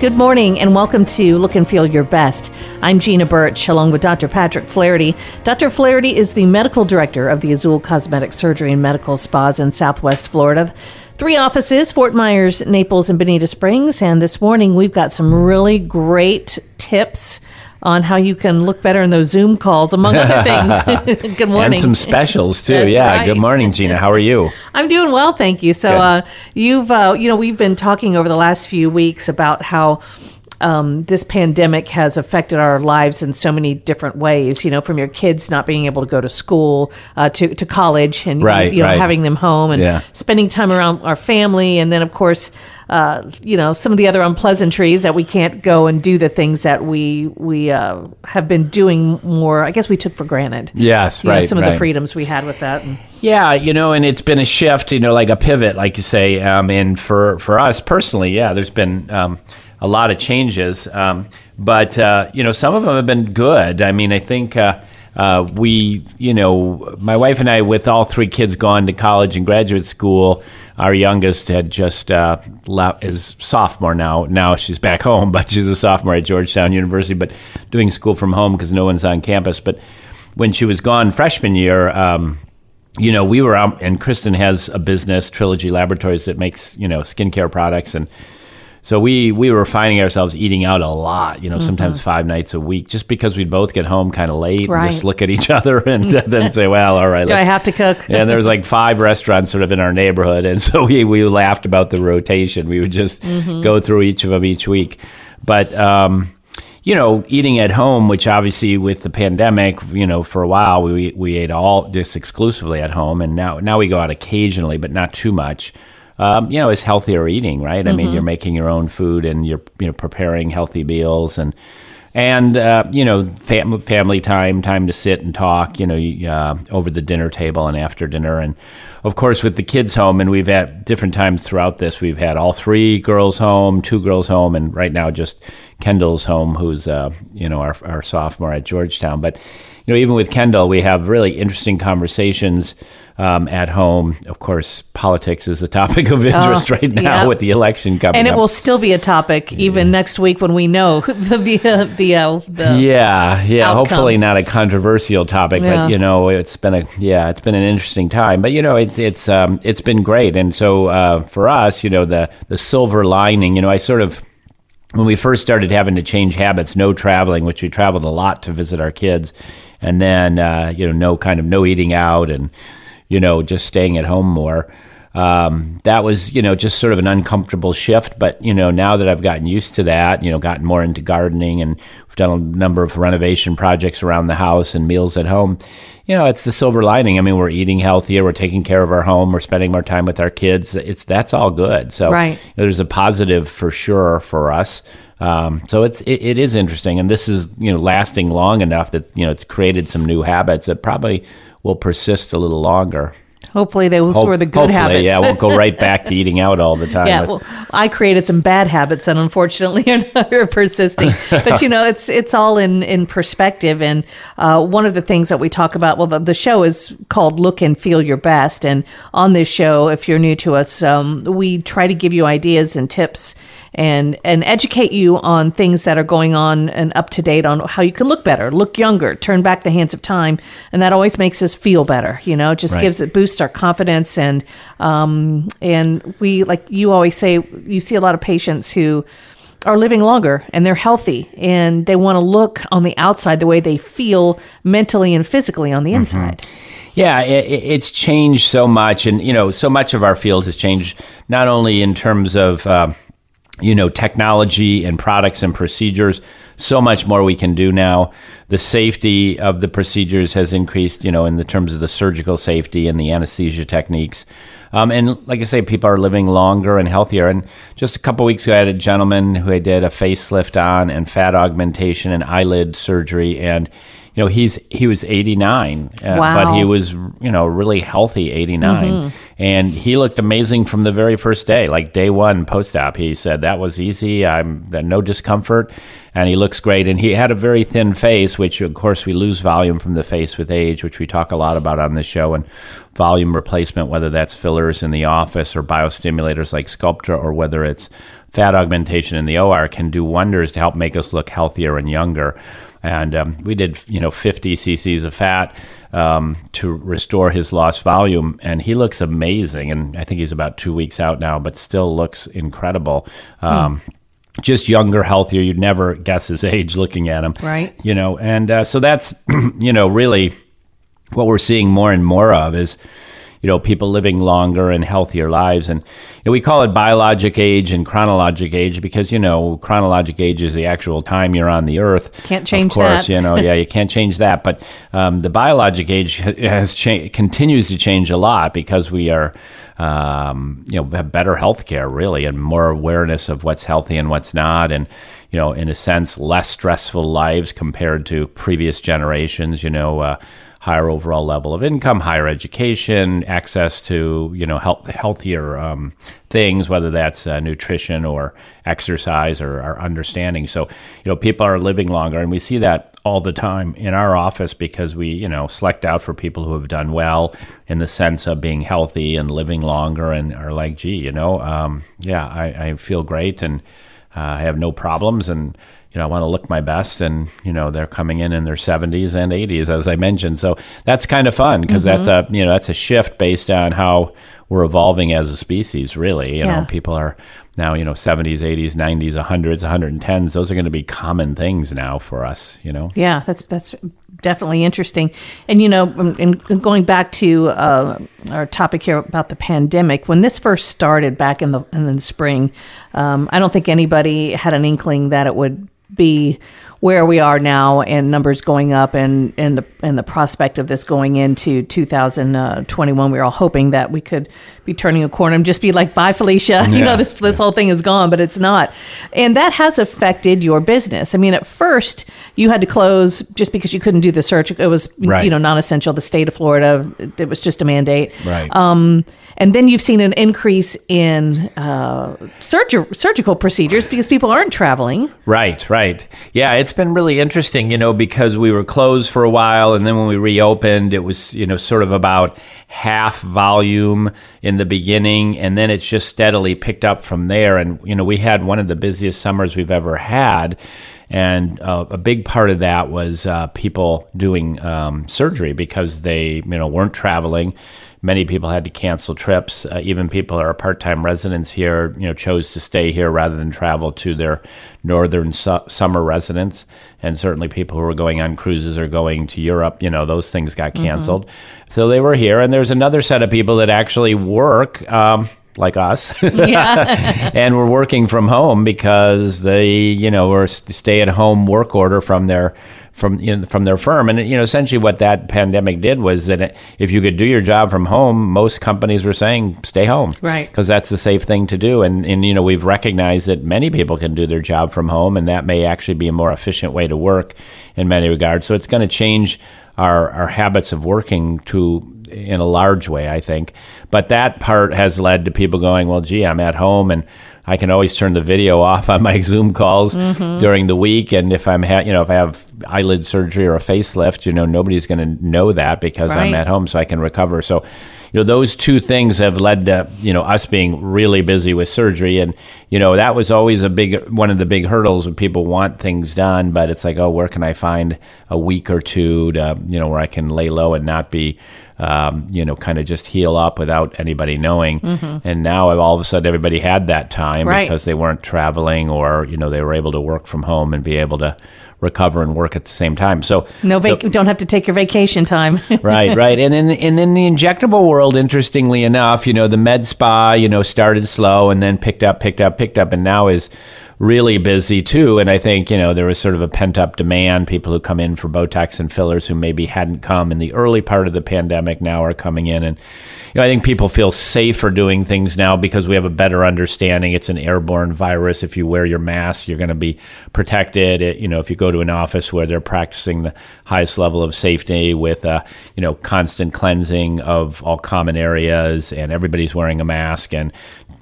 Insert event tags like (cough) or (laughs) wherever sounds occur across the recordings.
Good morning and welcome to Look and Feel Your Best. I'm Gina Birch along with Dr. Patrick Flaherty. Dr. Flaherty is the medical director of the Azul Cosmetic Surgery and Medical Spas in Southwest Florida. Three offices Fort Myers, Naples, and Bonita Springs. And this morning we've got some really great tips on how you can look better in those Zoom calls, among other (laughs) things. (laughs) Good morning. And some specials too. That's yeah. right. Good morning, Gina. How are you? (laughs) I'm doing well, thank you. So, uh, you've, uh, you know, we've been talking over the last few weeks about how um, this pandemic has affected our lives in so many different ways. You know, from your kids not being able to go to school uh, to to college, and Right, you know, right. having them home and Yeah. spending time around our family, and then of course. Uh, you know some of the other unpleasantries that we can't go and do the things that we we uh, have been doing more. I guess we took for granted. Yes, You know, right. some of the freedoms we had with that. And, Yeah, you know, and it's been a shift, you know, like a pivot, like you say. Um, and for, for us personally, yeah, there's been um, a lot of changes. Um, but, uh, you know, some of them have been good. I mean, I think uh, uh, we, you know, my wife and I, with all three kids gone to college and graduate school, our youngest had just uh, is sophomore now. Now she's back (laughs) home, but she's a sophomore at Georgetown University, but doing school from home because no one's on campus. But when she was gone freshman year, um, you know, we were out, and Kristen has a business, Trilogy Laboratories, that makes you know skincare products, and so we we were finding ourselves eating out a lot. You know, sometimes five nights a week, just because we'd both get home kind of late and just look at each other (laughs) and (laughs) then say, "Well, all right." do I let's- have to cook? (laughs) and there was like five restaurants sort of in our neighborhood, and so we we laughed about the rotation. We would just go through each of them each week, but. um you know, eating at home, which obviously with the pandemic, you know, for a while we we ate all just exclusively at home, and now now we go out occasionally, but not too much. Um, you know, is healthier eating, right? I mean, you're making your own food and you're you know preparing healthy meals and and uh, you know fam- family time time to sit and talk you know uh, over the dinner table and after dinner. And of course with the kids home and we've had different times throughout this we've had all three girls home two girls home and right now just kendall's home who's uh, you know our, our sophomore at georgetown. But you know even with kendall we have really interesting conversations um, at home of course politics is a topic of (laughs) interest right now yeah. with the election coming and it up. will still be a topic even next week when we know (laughs) the the the, uh, the yeah yeah outcome. hopefully not a controversial topic Yeah. but you know it's been a yeah it's been an interesting time but you know it's it's um it's been great and so uh for us you know the the silver lining you know i sort of when we first started having to change habits, no traveling, which we traveled a lot to visit our kids, and then uh, you know no kind of no eating out and you know just staying at home more. Um, that was you know just sort of an uncomfortable shift, but you know now that I've gotten used to that, you know, gotten more into gardening and we've done a number of renovation projects around the house and meals at home. You know, it's the silver lining. I mean, we're eating healthier, we're taking care of our home, we're spending more time with our kids. It's that's all good. So Right. there's a positive for sure for us. Um, so it's it, it is interesting, and this is you know lasting long enough that you know it's created some new habits that probably will persist a little longer. hopefully those Hope- were the good hopefully, habits. yeah, we'll go (laughs) right back to eating out all the time. yeah, well, I created some bad habits and unfortunately (laughs) are persisting. But you know, it's it's all in in perspective. And uh, one of the things that we talk about, well, the, the show is called "Look and Feel Your Best," and on this show, if you're new to us, um, we try to give you ideas and tips and and educate you on things that are going on and up to date on how you can look better, look younger, turn back the hands of time, and that always makes us feel better. You know, it just Right. gives it boosts our confidence and um and we like you always say you see a lot of patients who are living longer and they're healthy and they want to look on the outside the way they feel mentally and physically on the inside. Yeah, it, it- it's changed so much, and you know, so much of our field has changed. Not only in terms of uh, you know technology and products and procedures, so much more we can do now. The safety of the procedures has increased. You know, in the terms of the surgical safety and the anesthesia techniques. Um, and like I say, people are living longer and healthier. And just a couple weeks ago, I had a gentleman who I did a facelift on and fat augmentation and eyelid surgery, and you know he's he was 89, uh, but he was you know really healthy 89, and he looked amazing from the very first day, like day one post op. He said that was easy. I'm no discomfort, and he looks great. And he had a very thin face, which of course we lose volume from the face with age, which we talk a lot about on this show. And volume replacement, whether that's fillers in the office or biostimulators like Sculptra, or whether it's fat augmentation in the OR, can do wonders to help make us look healthier and younger. And um, we did, you know, 50 cc's of fat um, to restore his lost volume, and he looks amazing. And I think he's about two weeks out now, but still looks incredible. Um, hmm just younger, healthier. You'd never guess his age looking at him, right? You know, and uh, so that's (clears throat) you know really what we're seeing more and more of is you know people living longer and healthier lives. And you know, we call it biologic age and chronologic age because you know chronologic age is the actual time you're on the earth. Can't change of course that. you know (laughs) yeah you can't change that. But um, the biologic age has cha- continues to change a lot because we are um, you know have better health care really and more awareness of what's healthy and what's not. And you know in a sense less stressful lives compared to previous generations you know uh, higher overall level of income, higher education, access to you know health, healthier um, things, whether that's uh, nutrition or exercise or our understanding. So you know people are living longer, and we see that all the time in our office because we you know select out for people who have done well in the sense of being healthy and living longer, and are like, gee, you know, um, yeah, I, I feel great and uh, I have no problems and you know, I want to look my best, and you know, they're coming in in their 70s and 80s, as I mentioned. So that's kind of fun because mm-hmm. that's a you know that's a shift based on how we're evolving as a species. Really, you yeah. know, people are now you know 70s, 80s, 90s, 100s, 110s. Those are going to be common things now for us. You know. Yeah, that's that's definitely interesting. And you know, and going back to uh, our topic here about the pandemic, when this first started back in the in the spring, um, I don't think anybody had an inkling that it would be where we are now and numbers going up and, and the and the prospect of this going into 2021 we were all hoping that we could be turning a corner and just be like bye Felicia. Yeah. (laughs) you know this this whole thing is gone but it's not. And that has affected your business. I mean at first you had to close just because you couldn't do the search. It was right. you know non-essential. The state of Florida it was just a mandate. Right. Um, and then you've seen an increase in uh, surg- surgical procedures because people aren't traveling. Right, right. Yeah, it's been really interesting, you know, because we were closed for a while, and then when we reopened, it was, you know, sort of about half volume in the beginning, and then it's just steadily picked up from there. And, you know, we had one of the busiest summers we've ever had. And uh, a big part of that was uh, people doing um, surgery because they, you know, weren't traveling many people had to cancel trips. Uh, even people who are part-time residents here, you know, chose to stay here rather than travel to their northern su- summer residence. And certainly, people who were going on cruises or going to Europe, you know, those things got mm-hmm. canceled. Mm-hmm. So they were here. And there's another set of people that actually work. Um, like us, yeah. (laughs) and we're working from home because they, you know, were stay at home work order from their from you know, from their firm. And you know, essentially, what that pandemic did was that if you could do your job from home, most companies were saying stay home, right? Because that's the safe thing to do. And and you know, we've recognized that many people can do their job from home, and that may actually be a more efficient way to work in many regards. So it's going to change our our habits of working to in a large way, I think. But that part has led to people going, well, gee, I'm at home and I can always turn the video off on my (laughs) Zoom calls mm-hmm. during the week. And if I'm, ha- you know, if I have eyelid surgery or a facelift, you know, nobody's going to know that because right. I'm at home, so I can recover. So, you know, those two things have led to you know us being really busy with surgery, and you know that was always a big one of the big hurdles when people want things done, but it's like, oh, where can I find a week or two to you know where I can lay low and not be um, you know, kind of just heal up without anybody knowing. Mm-hmm. And now all of a sudden everybody had that time right. because they weren't traveling or, you know, they were able to work from home and be able to recover and work at the same time. So no, vac- don't have to take your vacation time. (laughs) right, right. And in and in the injectable world, interestingly enough, you know, the med spa, you know, started slow and then picked up, picked up, picked up, and now is really busy too. And I think, you know, there was sort of a pent up demand. People who come in for Botox and fillers who maybe hadn't come in the early part of the pandemic now are coming in. And, you know, I think people feel safer doing things now because we have a better understanding. It's an airborne virus. If you wear your mask, you're going to be protected. It, you know, if you go to an office where they're practicing the highest level of safety with, uh, you know, constant cleansing of all common areas and everybody's wearing a mask and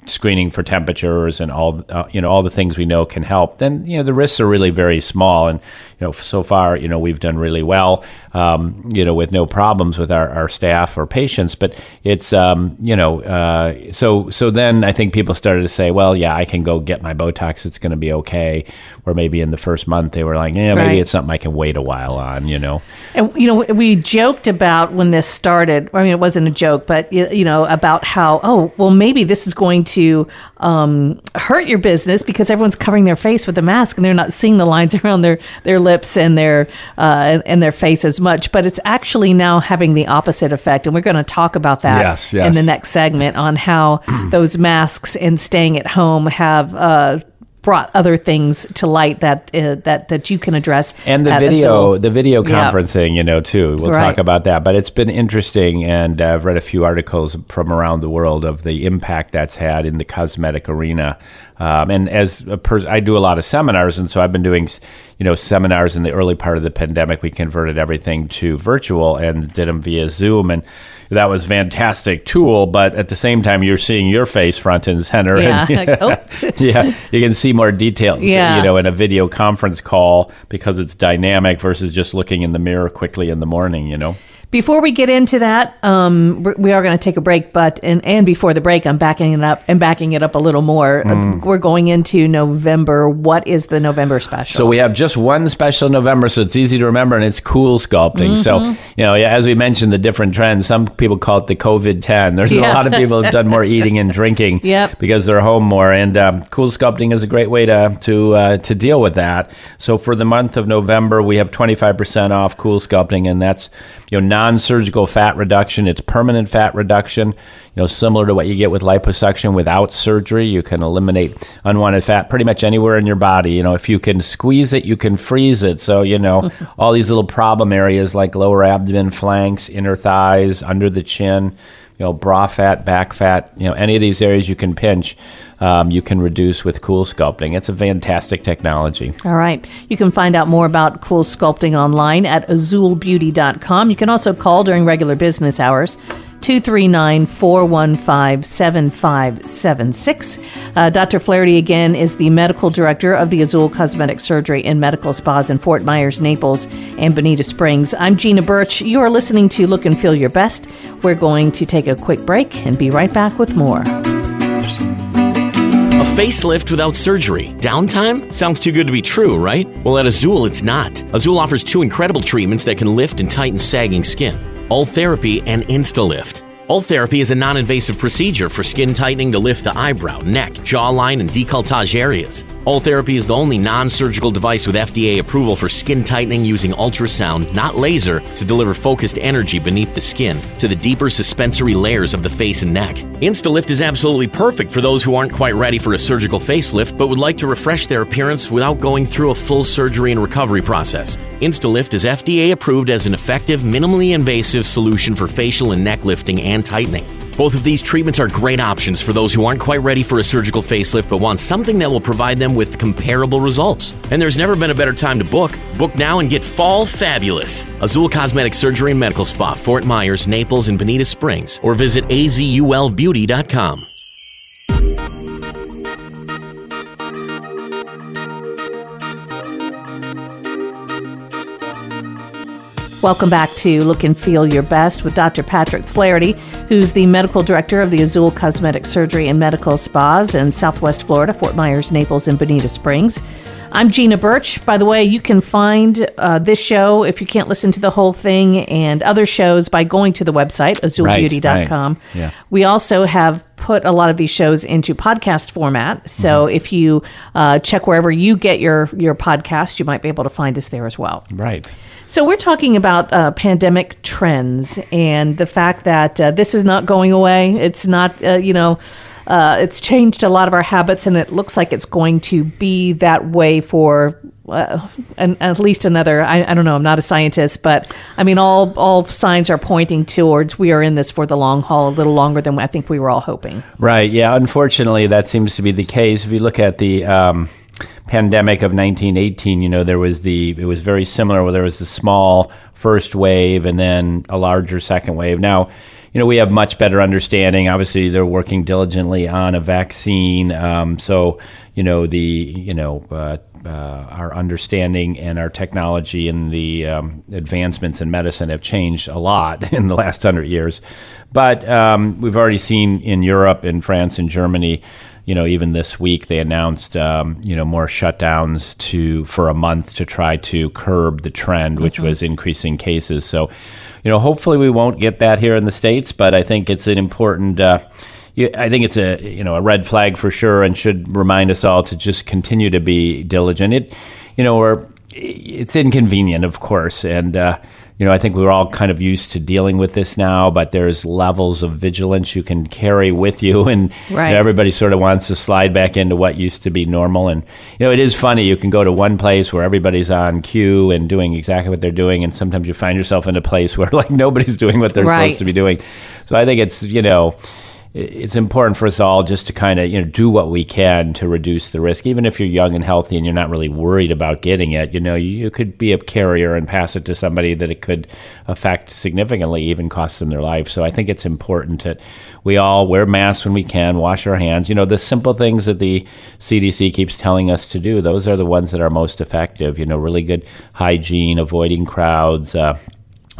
screening for temperatures and all uh, you know all the things we know can help, then you know the risks are really very small. And you know so far you know we've done really well. Um, you know with no problems with our, our staff or patients. But it's um, you know uh, so so then I think people started to say, well, yeah, I can go get my Botox. It's going to be okay. Or maybe in the first month they were like, yeah, maybe Right. it's something I can wait a while on. You know. And you know, we joked about when this started. I mean, it wasn't a joke, but you you know about how oh well maybe this is going to um, hurt your business because everyone's covering their face with a mask and they're not seeing the lines (laughs) around their their lips and their uh, and their face as much. But it's actually now having the opposite effect, and we're going to talk about that Yes, in the next segment on how those masks and staying at home have. Uh, Brought other things to light that uh, that that you can address and the video Azul. the video Yeah. conferencing you know too we'll Right. talk about that but it's been interesting and i've read a few articles from around the world of the impact that's had in the cosmetic arena um, and as a pers- i do a lot of seminars and so i've been doing you know seminars in the early part of the pandemic we converted everything to virtual and did them via zoom and that was a fantastic tool but at the same time you're seeing your face front and center Yeah, and, (laughs) like, oh. (laughs) yeah you can see more details Yeah. you know in a video conference call because it's dynamic versus just looking in the mirror quickly in the morning, you know? Before we get into that, um, we're- going to take a break. But and and before the break, I'm backing it up and backing it up a little more. Mm. We're going into November. What is the November special? So we have just one special November, so it's easy to remember, and it's cool sculpting. So, Mm-hmm. you know, yeah, as we mentioned, the different trends, some people call it the COVID 10. There's Yeah. a lot of people who've done more (laughs) eating and drinking Yep. because they're home more. And um, cool sculpting is a great way to, to, uh, to deal with that. So for the month of November, we have 25% off cool sculpting, and that's, you know, non surgical fat reduction. It's permanent fat reduction, you know, similar to what you get with liposuction without surgery. You can eliminate unwanted fat pretty much anywhere in your body. You know, if you can squeeze it, you can freeze it. So, you know, (laughs) all these little problem areas like lower abdomen, flanks, inner thighs, under the chin, you know, bra fat, back fat, you know, any of these areas you can pinch, um, you can reduce with cool sculpting. It's a fantastic technology. All right. You can find out more about cool sculpting online at azulbeauty.com. You can also call during regular business hours. 239 415 7576. Uh, Dr. Flaherty, again, is the medical director of the Azul Cosmetic Surgery and Medical Spas in Fort Myers, Naples, and Bonita Springs. I'm Gina Birch. You are listening to Look and Feel Your Best. We're going to take a quick break and be right back with more. A facelift without surgery. Downtime? Sounds too good to be true, right? Well, at Azul, it's not. Azul offers two incredible treatments that can lift and tighten sagging skin Ultherapy and InstaLift. Ultherapy is a non invasive procedure for skin tightening to lift the eyebrow, neck, jawline, and decolletage areas. Ultherapy is the only non surgical device with FDA approval for skin tightening using ultrasound, not laser, to deliver focused energy beneath the skin to the deeper suspensory layers of the face and neck. InstaLift is absolutely perfect for those who aren't quite ready for a surgical facelift but would like to refresh their appearance without going through a full surgery and recovery process. InstaLift is FDA approved as an effective, minimally invasive solution for facial and neck lifting and tightening. Both of these treatments are great options for those who aren't quite ready for a surgical facelift but want something that will provide them with comparable results. And there's never been a better time to book. Book now and get fall fabulous. Azul Cosmetic Surgery and Medical Spa, Fort Myers, Naples, and Bonita Springs, or visit azulbeauty.com. Welcome back to Look and Feel Your Best with Dr. Patrick Flaherty, who's the medical director of the Azul Cosmetic Surgery and Medical Spas in Southwest Florida, Fort Myers, Naples, and Bonita Springs. I'm Gina Birch. By the way, you can find uh, this show if you can't listen to the whole thing and other shows by going to the website, azulbeauty.com. right. Yeah. We also have put a lot of these shows into podcast format. So Mm-hmm. if you uh, check wherever you get your, your podcast, you might be able to find us there as well. Right. So we're talking about uh, pandemic trends and the fact that uh, this is not going away. It's not, uh, you know, uh, it's changed a lot of our habits, and it looks like it's going to be that way for. Uh, and at least another. I, I don't know. I'm not a scientist, but I mean, all all signs are pointing towards we are in this for the long haul, a little longer than I think we were all hoping. Right. Yeah. Unfortunately, that seems to be the case. If you look at the um, pandemic of 1918, you know, there was the it was very similar. Where there was a small first wave and then a larger second wave. Now, you know, we have much better understanding. Obviously, they're working diligently on a vaccine. Um, so, you know, the, you know, uh, uh, our understanding and our technology and the um, advancements in medicine have changed a lot (laughs) in the last hundred years. But um, we've already seen in Europe, in France, in Germany, you know, even this week they announced, um, you know, more shutdowns to for a month to try to curb the trend, which mm-hmm. was increasing cases. So, you know, hopefully we won't get that here in the states, but I think it's an important. Uh, I think it's a you know a red flag for sure, and should remind us all to just continue to be diligent. It, you know, or it's inconvenient, of course, and uh, you know I think we're all kind of used to dealing with this now. But there's levels of vigilance you can carry with you, and right. you know, everybody sort of wants to slide back into what used to be normal. And you know, it is funny. You can go to one place where everybody's on cue and doing exactly what they're doing, and sometimes you find yourself in a place (laughs) where like nobody's doing what they're right. supposed to be doing. So I think it's you know it's important for us all just to kind of you know do what we can to reduce the risk. Even if you're young and healthy and you're not really worried about getting it you know you, you, could be a carrier and pass it to somebody that it could affect significantly even cost them their life. So i think it's important that we all wear masks when we can wash our hands. You know the simple things that the cdc keeps telling us to do those are the ones that are most effective. You know really good hygiene avoiding crowds uh,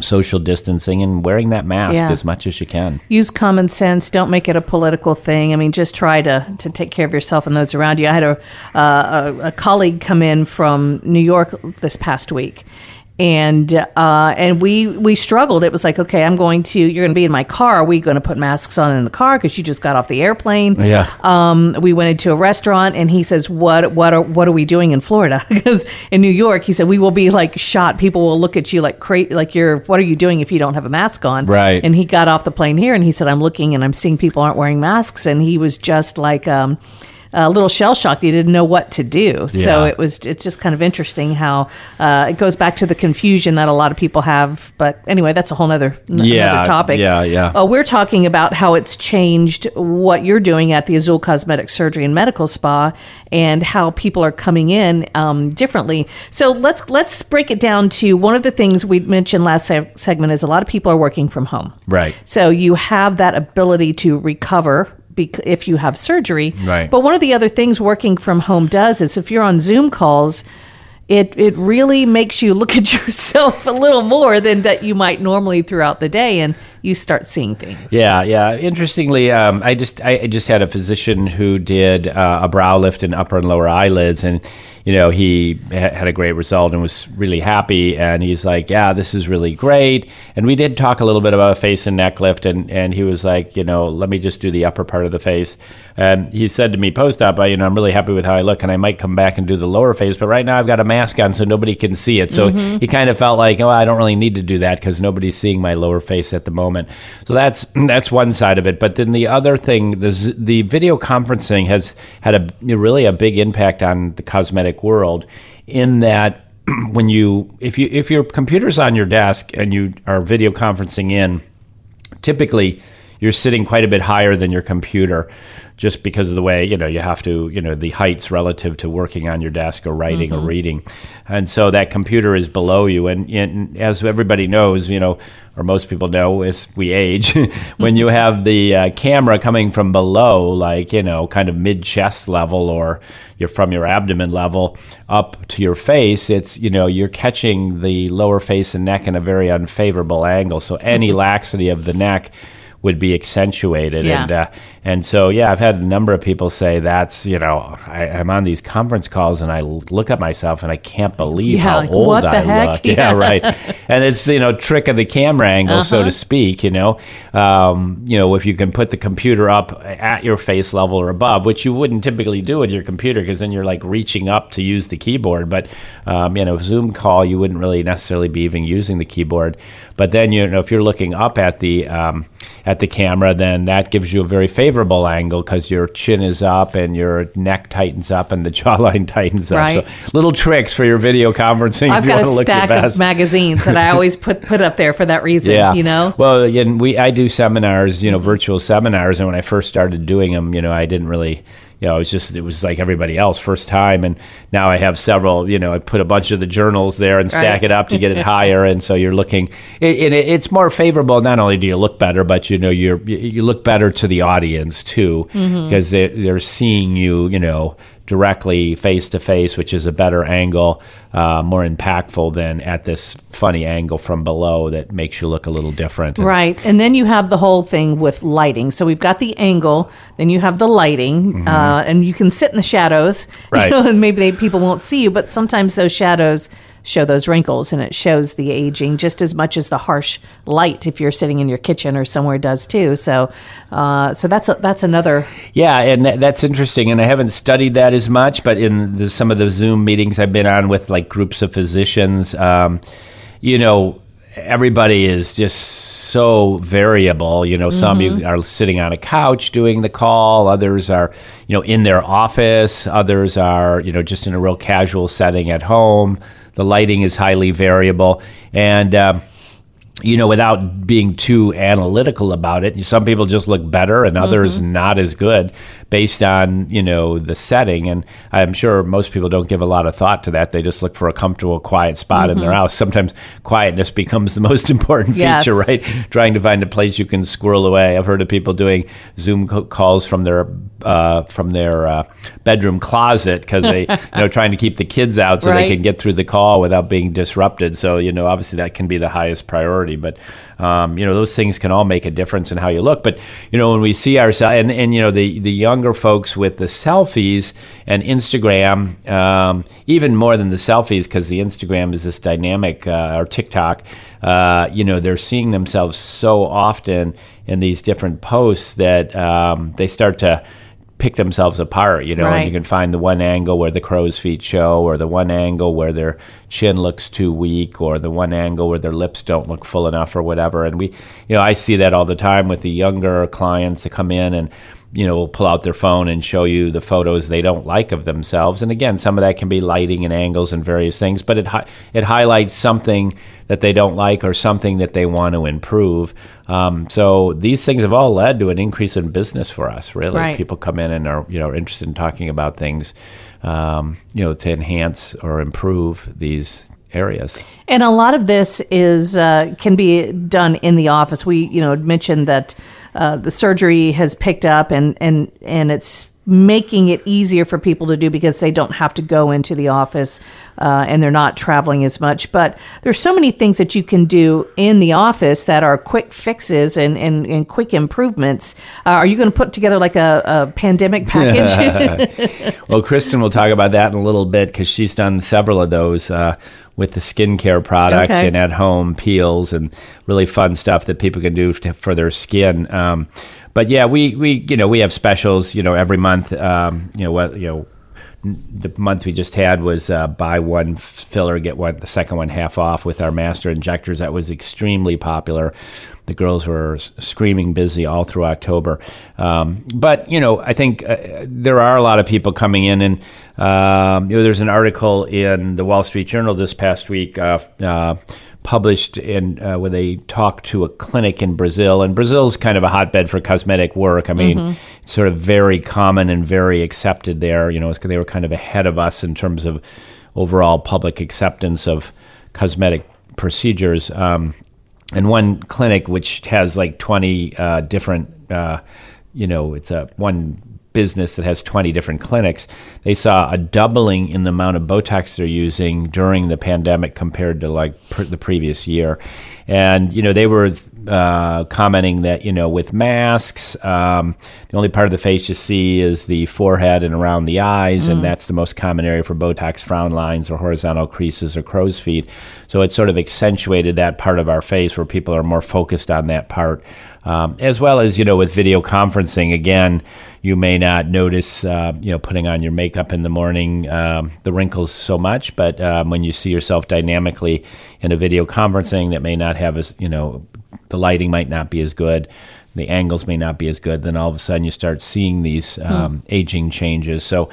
social distancing and wearing that mask yeah. as much as you can. Use common sense. Don't make it a political thing. I mean, just try to, to take care of yourself and those around you. I had a, uh, a, a colleague come in from New York this past week, and uh, and we we struggled. It was like, okay, I'm going to. You're going to be in my car. Are we going to put masks on in the car because you just got off the airplane? Yeah. Um, we went into a restaurant, and he says, "What what are what are we doing in Florida? (laughs) because in New York, he said we will be like shot. People will look at you like crazy, like you're. What are you doing if you don't have a mask on? Right. And he got off the plane here, and he said, I'm looking, and I'm seeing people aren't wearing masks, and he was just like. Um, a little shell shocked. He didn't know what to do. Yeah. So it was it's just kind of interesting how uh, it goes back to the confusion that a lot of people have. But anyway, that's a whole other yeah, topic. Yeah, yeah. Uh, we're talking about how it's changed what you're doing at the Azul Cosmetic Surgery and Medical Spa, and how people are coming in um, differently. So let's let's break it down to one of the things we mentioned last se- segment is a lot of people are working from home. Right. So you have that ability to recover if you have surgery. Right. But one of the other things working from home does is if you're on Zoom calls, it it really makes you look at (laughs) yourself a little more than that you might normally throughout the day, and you start seeing things. Yeah, yeah. Interestingly, um, I just I just had a physician who did uh, a brow lift in upper and lower eyelids, and you know, he had a great result and was really happy. And he's like, yeah, this is really great. And we did talk a little bit about a face and neck lift. And, and he was like, you know, let me just do the upper part of the face. And he said to me post op, you know, I'm really happy with how I look and I might come back and do the lower face. But right now I've got a mask on so nobody can see it. So mm-hmm. he kind of felt like, oh, I don't really need to do that because nobody's seeing my lower face at the moment. So that's, that's one side of it. But then the other thing, the, the video conferencing has had a really a big impact on the cosmetic world in that (clears throat) when you if you if your computer's on your desk and you are video conferencing in typically you're sitting quite a bit higher than your computer just because of the way you know you have to you know the heights relative to working on your desk or writing mm-hmm. or reading and so that computer is below you and, and as everybody knows you know or most people know as we age, (laughs) when you have the uh, camera coming from below, like, you know, kind of mid chest level or you're from your abdomen level up to your face, it's, you know, you're catching the lower face and neck in a very unfavorable angle. So any laxity of the neck would be accentuated. Yeah. And uh, and so yeah, I've had a number of people say that's you know I, am on these conference calls and I look at myself and I can't believe yeah, how like, old I heck? look. (laughs) Yeah. yeah. right. And it's you know trick of the camera angle, uh-huh. so to uh-huh. speak. You know, um, you know if you can put the computer up at your face level or above, which you wouldn't typically do with your computer because then you're like reaching up to use the keyboard. But um, you know, Zoom call you wouldn't really necessarily be even using the keyboard. But then you know if you're looking up at the um, at the camera, then that gives you a very favorable angle because your chin is up and your neck tightens up and the (laughs) jawline tightens right. up. So little tricks for your video conferencing. I've got a stack of (laughs) magazines that I always put put up there for that reason. Yeah. You know. Well, and we I do seminars, you know, virtual seminars, and when I first started doing them, you know, I didn't really you know, it was just it was like everybody else, first time, and now I have several. You know, I put a bunch of the journals there and stack Right. it up to get it (laughs) higher, and so you're looking. It, it, it's more favorable. Not only do you look better, but you know you're you look better to the audience too, mm-hmm. because they, they're seeing you. You know. Directly face to face, which is a better angle, uh, more impactful than at this funny angle from below that makes you look a little different. And- Right. And then you have the whole thing with lighting. So we've got the angle, then you have the lighting, uh, and you can sit in the shadows. Mm-hmm. (laughs) Right. You know, and maybe they, people won't see you, but sometimes those shadows show those wrinkles and it shows the aging just as much as the harsh light if you're sitting in your kitchen or somewhere does too. So, uh, so that's a, that's another. Yeah, and that, that's interesting. And I haven't studied that as much, but in the, some of the Zoom meetings I've been on with like groups of physicians, um, you know, everybody is just so variable. You know, some you are sitting on a couch doing the call, others are, you know, in their office, others are, you know, just in a real casual setting at home. The lighting is highly variable. And, um, you know, without being too analytical about it, some people just look better and others not as good based on, you know, the setting. And I'm sure most people don't give a lot of thought to that. They just look for a comfortable, quiet spot in their house. Sometimes quietness becomes the (laughs) most important Yes. feature, right? Trying to find a place you can squirrel away. I've heard of people doing Zoom calls from their uh, from their uh, bedroom closet because they, you know, (laughs) trying to keep the kids out so Right. they can get through the call without being disrupted. So, you know, obviously that can be the highest priority. But, um, you know, those things can all make a difference in how you look. But, you know, when we see ourselves, and, and, you know, the, the younger folks with the selfies and Instagram, um, even more than the selfies, because the Instagram is this dynamic, uh, or TikTok, uh, you know, they're seeing themselves so often in these different posts that um, they start to pick themselves apart, you know, Right. and you can find the one angle where the crow's feet show, or the one angle where their chin looks too weak, or the one angle where their lips don't look full enough, or whatever. And we, you know, I see that all the time with the younger clients that come in and, you know, will pull out their phone and show you the photos they don't like of themselves. And again, some of that can be lighting and angles and various things, but it hi- it highlights something that they don't like or something that they want to improve. Um, so these things have all led to an increase in business for us. Really, Right. people come in and are you know interested in talking about things, um, you know, to enhance or improve these areas. And a lot of this is uh, can be done in the office. We, you know, mentioned that uh, the surgery has picked up, and and and it's making it easier for people to do because they don't have to go into the office uh, and they're not traveling as much. But there's so many things that you can do in the office that are quick fixes and and, and quick improvements. Uh, are you going to put together like a, a pandemic (laughs) package? (laughs) (laughs) Well, Kristen will talk about that in a little bit because she's done several of those uh, with the skincare products Okay. and at home peels and really fun stuff that people can do to, for their skin. Um, but yeah, we, we you know we have specials you know every month. Um, you know what you know the month we just had was uh, buy one filler get one the second one half off with our master injectors. That was extremely popular. The girls were screaming busy all through october. Um, but you know i think uh, there are a lot of people coming in and um, you know there's an article in the wall street journal this past week uh, uh, published in uh, where they talked to a clinic in Brazil, and Brazil's kind of a hotbed for cosmetic work. I mean, it's sort of very common and very accepted there. You know, it's, they were kind of ahead of us in terms of overall public acceptance of cosmetic procedures. Um, and one clinic which has like 20 uh, different uh, you know it's a one business that has 20 different clinics they saw a doubling in the amount of botox they're using during the pandemic compared to like pr- the previous year. And you know they were uh, commenting that you know with masks um, the only part of the face you see is the forehead and around the eyes and that's the most common area for botox frown lines or horizontal creases or crow's feet. So it sort of accentuated that part of our face where people are more focused on that part. Um, as well as you know with video conferencing again you may not notice uh, you know putting on your makeup in the morning um, the wrinkles so much but um, when you see yourself dynamically in a video conferencing that may not have as you know the lighting might not be as good the angles may not be as good then all of a sudden you start seeing these um, aging changes. So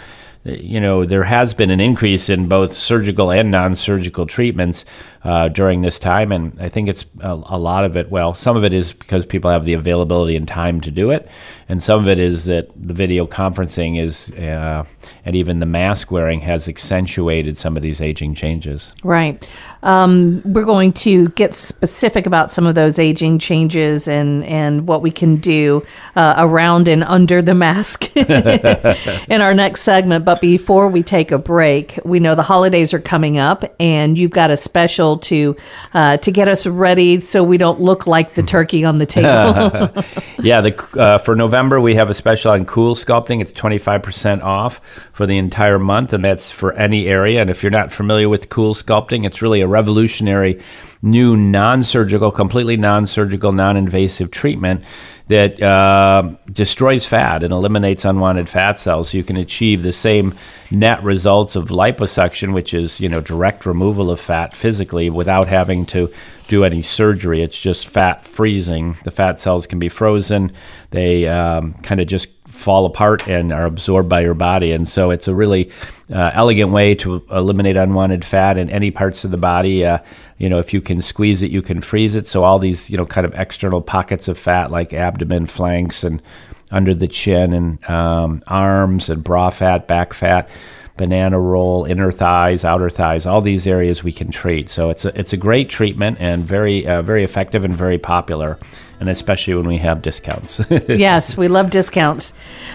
you know, there has been an increase in both surgical and non-surgical treatments uh, during this time, and I think it's a, a, lot of it. Well, some of it is because people have the availability and time to do it, and some of it is that the video conferencing is, uh, and even the mask wearing has accentuated some of these aging changes. Right. Um, we're going to get specific about some of those aging changes and and what we can do uh, around and under the mask (laughs) in our next segment. But before we take a break, we know the holidays are coming up, and you've got a special to uh, to get us ready so we don't look like the turkey on the table. (laughs) (laughs) yeah, the, uh, for November we have a special on cool sculpting. It's twenty five percent off for the entire month, and that's for any area. And if you're not familiar with cool sculpting, it's really a revolutionary new non surgical, completely non surgical, non invasive treatment that uh, destroys fat and eliminates unwanted fat cells. So you can achieve the same net results of liposuction, which is you know direct removal of fat physically without having to do any surgery. It's just fat freezing. The fat cells can be frozen. They um, kind of just fall apart and are absorbed by your body. And so it's a really uh, elegant way to eliminate unwanted fat in any parts of the body. Uh, you know, if you can squeeze it, you can freeze it. So all these, you know, kind of external pockets of fat like abdomen, flanks, and under the chin, and um, arms, and bra fat, back fat banana roll, inner thighs, outer thighs, all these areas we can treat. So it's a, it's a great treatment and very uh, very effective and very popular, and especially when we have discounts. (laughs) yes, we love discounts.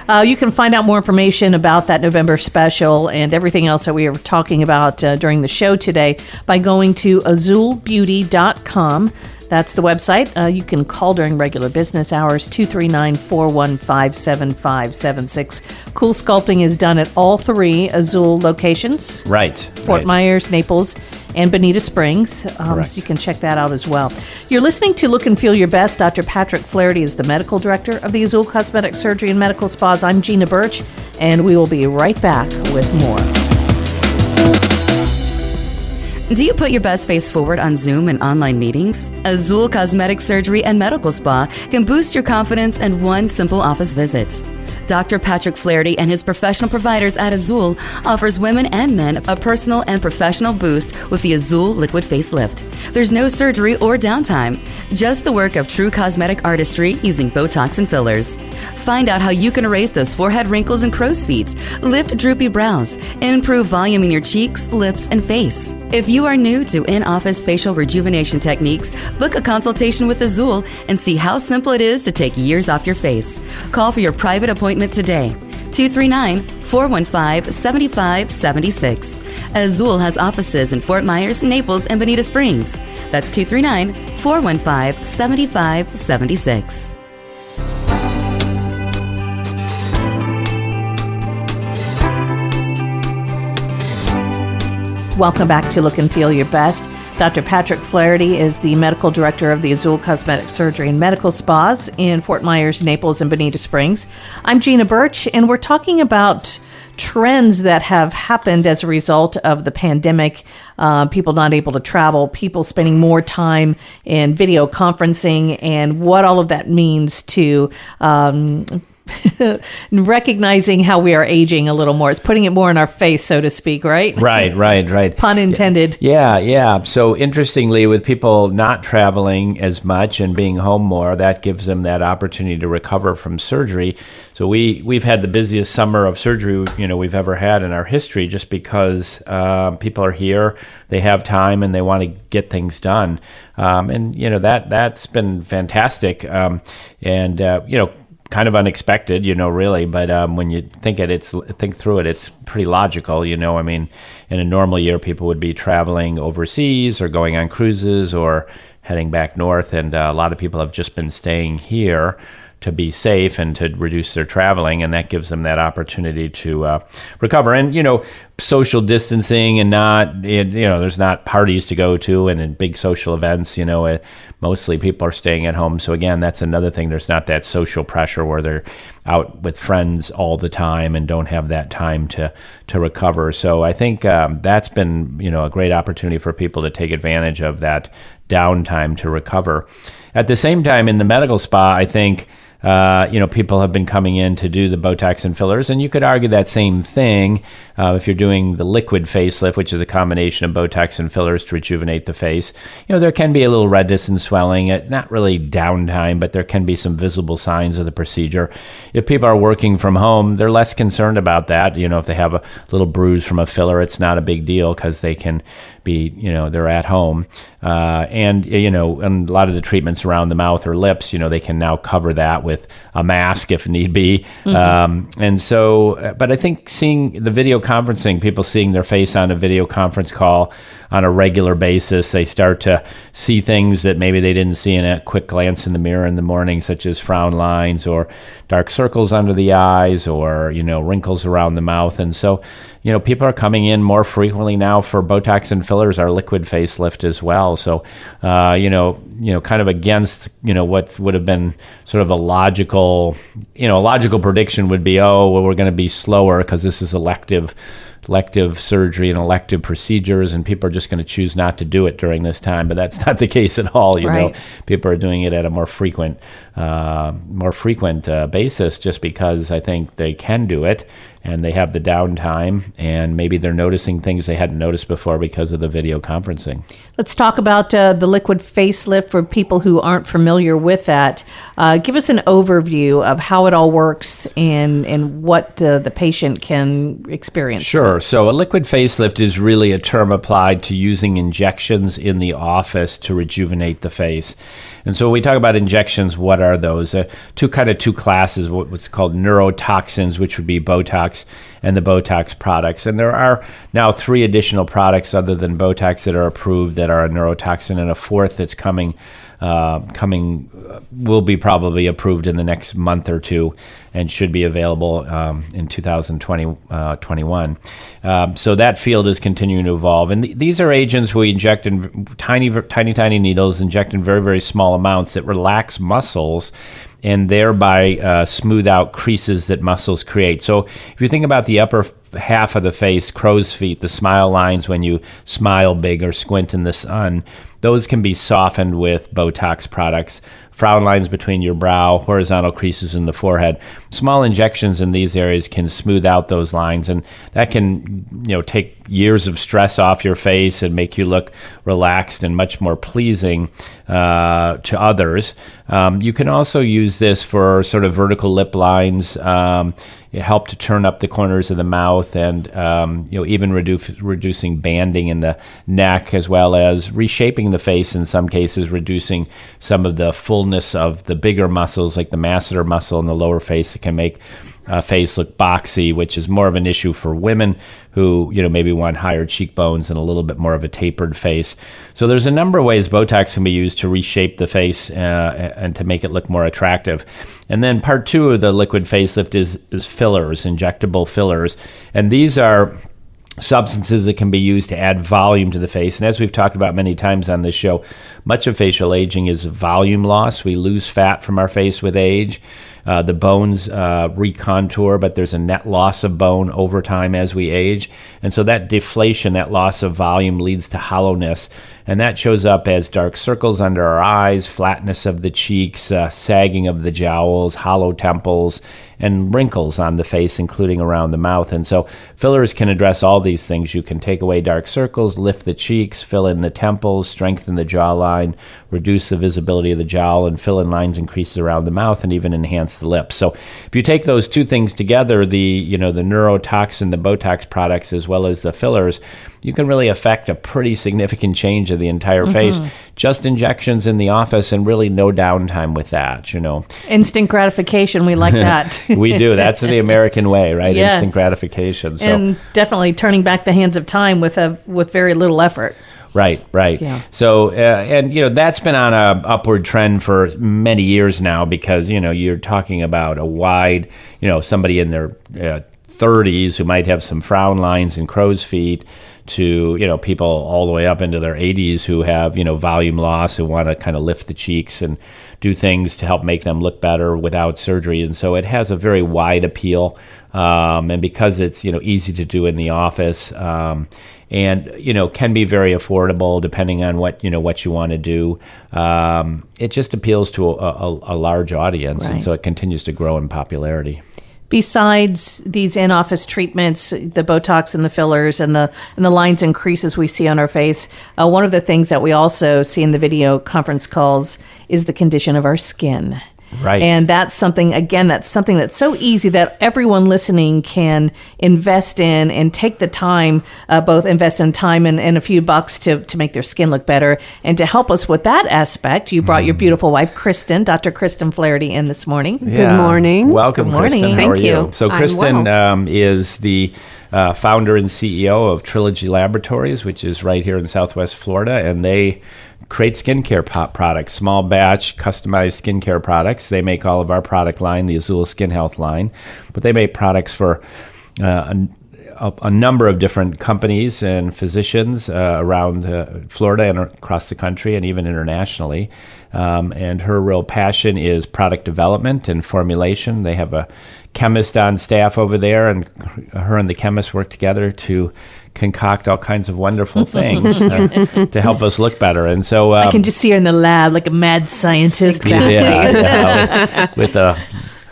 Uh, you can find out more information about that November special and everything else that we are talking about uh, during the show today by going to azulbeauty.com. That's the website. Uh, you can call during regular business hours 239 415 7576. Cool Sculpting is done at all three Azul locations. Right. Fort right. Myers, Naples, and Bonita Springs. Um, so you can check that out as well. You're listening to Look and Feel Your Best. Dr. Patrick Flaherty is the medical director of the Azul Cosmetic Surgery and Medical Spas. I'm Gina Birch, and we will be right back with more. Do you put your best face forward on Zoom and online meetings? Azul Cosmetic Surgery and Medical Spa can boost your confidence in one simple office visit. Dr. Patrick Flaherty and his professional providers at Azul offers women and men a personal and professional boost with the Azul Liquid Facelift. There's no surgery or downtime, just the work of true cosmetic artistry using Botox and fillers. Find out how you can erase those forehead wrinkles and crow's feet, lift droopy brows, improve volume in your cheeks, lips, and face. If you are new to in office facial rejuvenation techniques, book a consultation with Azul and see how simple it is to take years off your face. Call for your private appointment today. 239 415 7576. Azul has offices in Fort Myers, Naples, and Bonita Springs. That's 239 415 7576. Welcome back to Look and Feel Your Best. Dr. Patrick Flaherty is the medical director of the Azul Cosmetic Surgery and Medical Spas in Fort Myers, Naples, and Bonita Springs. I'm Gina Birch, and we're talking about trends that have happened as a result of the pandemic, uh, people not able to travel, people spending more time in video conferencing, and what all of that means to um, (laughs) recognizing how we are aging a little more. It's putting it more in our face, so to speak, right? Right, right, right. Pun intended. Yeah, yeah. So interestingly, with people not traveling as much and being home more, that gives them that opportunity to recover from surgery. So we we've had the busiest summer of surgery you know we've ever had in our history, just because uh, people are here, they have time, and they want to get things done. Um, and you know that that's been fantastic. Um, and uh, you know kind of unexpected, you know, really. But um, when you think it, it's think through it, it's pretty logical, you know. I mean, in a normal year, people would be traveling overseas or going on cruises or heading back north, and uh, a lot of people have just been staying here to be safe and to reduce their traveling, and that gives them that opportunity to uh, recover. And you know, social distancing and not you know, there's not parties to go to and in big social events. You know, mostly people are staying at home. So again, that's another thing. There's not that social pressure where they're out with friends all the time and don't have that time to to recover. So I think um, that's been you know a great opportunity for people to take advantage of that downtime to recover. At the same time, in the medical spa, I think uh, you know, people have been coming in to do the Botox and fillers, and you could argue that same thing uh, if you're doing the liquid facelift, which is a combination of Botox and fillers to rejuvenate the face. You know, there can be a little redness and swelling, at not really downtime, but there can be some visible signs of the procedure. If people are working from home, they're less concerned about that. You know, if they have a little bruise from a filler, it's not a big deal because they can be, you know, they're at home. Uh, and, you know, and a lot of the treatments around the mouth or lips, you know, they can now cover that with a mask if need be. Mm-hmm. Um, and so, uh, but I think seeing the video conferencing, people seeing their face on a video conference call on a regular basis, they start to see things that maybe they didn't see in a quick glance in the mirror in the morning, such as frown lines or dark circles under the eyes or, you know, wrinkles around the mouth. And so, you know, people are coming in more frequently now for Botox and fillers, our liquid facelift as well. So, uh, you know, you know, kind of against, you know, what would have been sort of a logical, you know, a logical prediction would be, oh, well, we're going to be slower because this is elective elective surgery and elective procedures, and people are just going to choose not to do it during this time. But that's (laughs) not the case at all. You right. know, people are doing it at a more frequent, uh, more frequent uh, basis, just because I think they can do it and they have the downtime, and maybe they're noticing things they hadn't noticed before because of the video conferencing. Let's talk about uh, the liquid facelift for people who aren't familiar with that. Uh, give us an overview of how it all works and and what uh, the patient can experience. Sure. So a liquid facelift is really a term applied to using injections in the office to rejuvenate the face. And so when we talk about injections, what are those? Uh, two kind of two classes, what's called neurotoxins, which would be Botox and the Botox products. And there are now three additional products other than Botox that are approved that are a neurotoxin, and a fourth that's coming uh, coming uh, will be probably approved in the next month or two and should be available um, in 2021. Uh, um, so that field is continuing to evolve. And th- these are agents we inject in tiny, tiny, tiny needles, inject in very, very small amounts that relax muscles and thereby uh, smooth out creases that muscles create. So if you think about the upper half of the face, crow's feet, the smile lines when you smile big or squint in the sun, those can be softened with Botox products frown lines between your brow, horizontal creases in the forehead. Small injections in these areas can smooth out those lines, and that can you know take years of stress off your face and make you look relaxed and much more pleasing uh, to others. Um, you can also use this for sort of vertical lip lines. Um, help to turn up the corners of the mouth and um, you know even reduce, reducing banding in the neck as well as reshaping the face in some cases reducing some of the fullness of the bigger muscles like the masseter muscle in the lower face can make a face look boxy, which is more of an issue for women who you know maybe want higher cheekbones and a little bit more of a tapered face. So there's a number of ways Botox can be used to reshape the face uh, and to make it look more attractive. And then part two of the liquid facelift is, is fillers, injectable fillers, and these are substances that can be used to add volume to the face. And as we've talked about many times on this show, much of facial aging is volume loss. We lose fat from our face with age. Uh, the bones uh, recontour, but there's a net loss of bone over time as we age. And so that deflation, that loss of volume, leads to hollowness. And that shows up as dark circles under our eyes, flatness of the cheeks, uh, sagging of the jowls, hollow temples, and wrinkles on the face, including around the mouth. And so fillers can address all these things. You can take away dark circles, lift the cheeks, fill in the temples, strengthen the jawline, reduce the visibility of the jowl, and fill in lines and creases around the mouth, and even enhance the lips. So if you take those two things together, the you know the neurotoxin, the Botox products, as well as the fillers, you can really affect a pretty significant change of the entire mm-hmm. face. Just injections in the office and really no downtime with that, you know. Instant gratification, we like that. (laughs) we do. That's the American way, right? Yes. Instant gratification. So. And definitely turning back the hands of time with a with very little effort. Right, right. Yeah. So, uh, and you know, that's been on a upward trend for many years now because you know you're talking about a wide, you know, somebody in their uh, 30s who might have some frown lines and crow's feet to you know people all the way up into their 80s who have you know volume loss and want to kind of lift the cheeks and do things to help make them look better without surgery. And so it has a very wide appeal. Um, and because it's you know easy to do in the office um, and you know can be very affordable depending on what you know what you want to do um, it just appeals to a, a, a large audience and so it continues to grow in popularity Besides these in-office treatments, the Botox and the fillers and the and the lines and creases we see on our face, uh, one of the things that we also see in the video conference calls is the condition of our skin. Right. And that's something again that's something that's so easy that everyone listening can invest in and take the time, uh, both invest in time and, and a few bucks to, to make their skin look better. And to help us with that aspect, you brought your beautiful wife, Kristen, Dr. Kristen Flaherty, in this morning. Good morning. Welcome, Good morning. Kristen. How Thank are you? you. So, Kristen well. um, is the uh, founder and CEO of Trilogy Laboratories, which is right here in Southwest Florida, and they create skincare products, small batch, customized skincare products. They make all of our product line, the Azul Skin Health line, but they make products for uh, a, a number of different companies and physicians uh, around uh, Florida and across the country and even internationally. Um, and her real passion is product development and formulation. They have a chemist on staff over there, and her and the chemist work together to concoct all kinds of wonderful (laughs) things uh, to help us look better. And so um, I can just see her in the lab like a mad scientist. yeah, yeah, (laughs) with a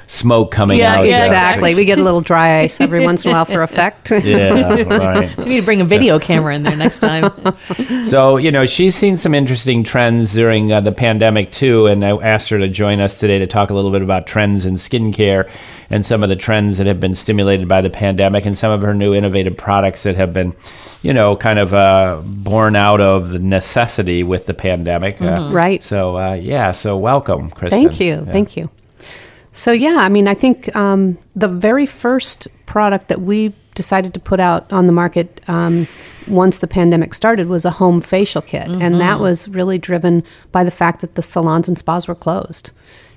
smoke coming Yeah, out. yeah, Exactly. We get a little dry ice every once in a while for effect. (laughs) Yeah, right. (laughs) You need to bring a video camera in there next time. (laughs) So, you know, she's seen some interesting trends during uh, the pandemic too. And I asked her to join us today to talk a little bit about trends in skincare and some of the trends that have been stimulated by the pandemic and some of her new innovative products that have been, you know, kind of uh, born out of the necessity with the pandemic. Uh, Right. So, uh, yeah. So, welcome, Kristen. Thank you. Yeah. Thank you. So, yeah, I mean, I think um, the very first product that we decided to put out on the market um, once the pandemic started was a home facial kit. And that was really driven by the fact that the salons and spas were closed.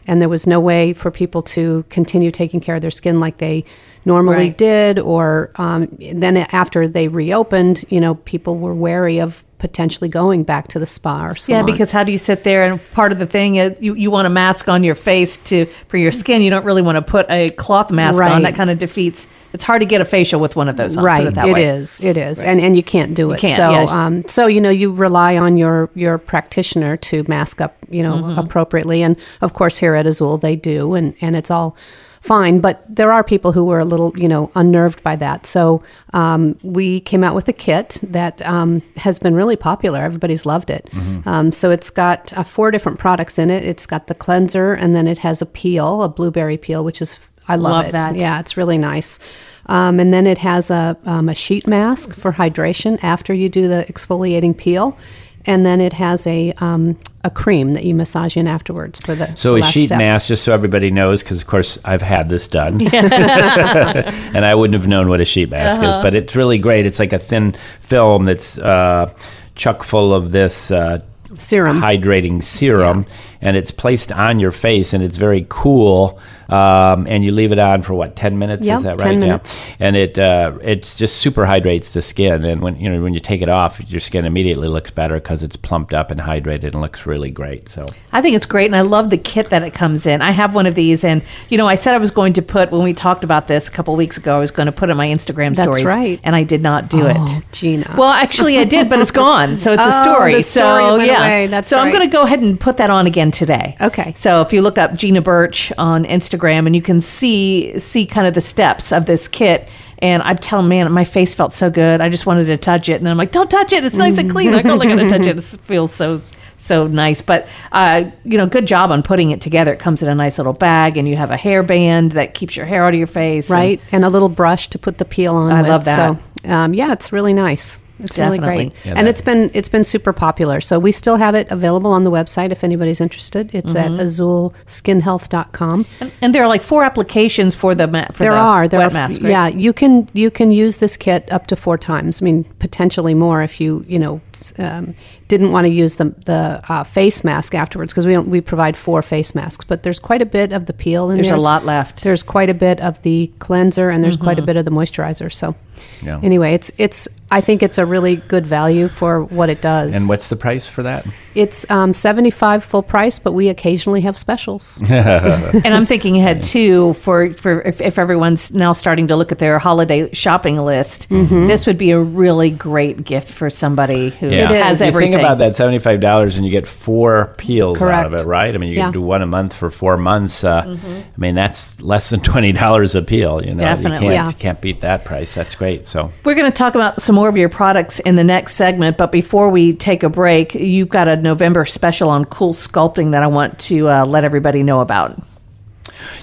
And there was no way for people to continue taking care of their skin like they normally Right. did. Or um, then after they reopened, you know, people were wary of potentially going back to the spa or salon. Yeah, because how do you sit there and part of the thing is you, you want a mask on your face to for your skin. You don't really want to put a cloth mask on. That kind of defeats. It's hard to get a facial with one of those on. right it it is it is and and you can't do it can't, so yeah. um so you know you rely on your your practitioner to mask up you know Mm-hmm. appropriately and of course here at azul they do and and it's all fine but there are people who were a little you know unnerved by that so um, we came out with a kit that um, has been really popular everybody's loved it Mm-hmm. um, so it's got uh, four different products in it it's got the cleanser and then it has a peel a blueberry peel which is i love, Love it that. yeah it's really nice um, and then it has a, um, a sheet mask for hydration after you do the exfoliating peel. And then it has a, um, a cream that you massage in afterwards for the So the a sheet step. mask, just so everybody knows, because of course I've had this done, (laughs) and I wouldn't have known what a sheet mask Uh-huh. is. But it's really great. It's like a thin film that's uh, chock full of this uh, Serum. hydrating serum, and it's placed on your face, and it's very cool. Um, and you leave it on for what ten minutes? Yeah, is that right? 10 right? minutes. Yeah. And it uh, it just super hydrates the skin, and when you know when you take it off, your skin immediately looks better because it's plumped up and hydrated and looks really great. So. I think it's great, and I love the kit that it comes in. I have one of these, and you know, I said I was going to put when we talked about this a couple weeks ago. I was going to put it in my Instagram That's stories, right. and I did not do Oh, it. Gina. Well, actually, I did, but it's (laughs) gone. So it's a Oh, story. the story so went yeah, away. That's so I'm going to go ahead and put that on again today. Okay. So if you look up Gina Birch on Instagram, and you can see see kind of the steps of this kit. And I'm telling, man, my face felt so good. I just wanted to touch it, and then I'm like, "Don't touch it. It's nice and clean." Like, oh, look, I'm gonna touch it. It (laughs) feels so so nice. But uh, you know, good job on putting it together. It comes in a nice little bag, and you have a hairband that keeps your hair out of your face. and- right? And a little brush to put the peel on. I with. love that. So, um, yeah, it's really nice. It's really great, Yeah, and that- it's been it's been super popular. So we still have it available on the website if anybody's interested. It's Mm-hmm. at azulskinhealth.com. And there are like four applications for the ma- for there the are there wet are mask. Right? yeah you can you can use this kit up to four times i mean potentially more if you you know um, didn't want to use the the uh, face mask afterwards because we don't we provide four face masks but there's quite a bit of the peel and There's a lot left. Mm-hmm. there's quite a bit of the cleanser and there's quite a bit of the moisturizer so Yeah. anyway, it's it's. I think it's a really good value for what it does. And what's the price for that? It's um, seventy five full price, but we occasionally have specials. (laughs) and I'm thinking ahead too for for if, if everyone's now starting to look at their holiday shopping list, Mm-hmm. this would be a really great gift for somebody who Yeah. It has is. You everything. think about that seventy-five dollars, and you get four peels out of it, right? I mean, you Yeah. can do one a month for four months. Uh, I mean, that's less than twenty dollars a peel. You know, Definitely. you can't Yeah. you can't beat that price. That's great. So We're going to talk about some more of your products in the next segment, but before we take a break, you've got a November special on cool sculpting that I want to uh, let everybody know about.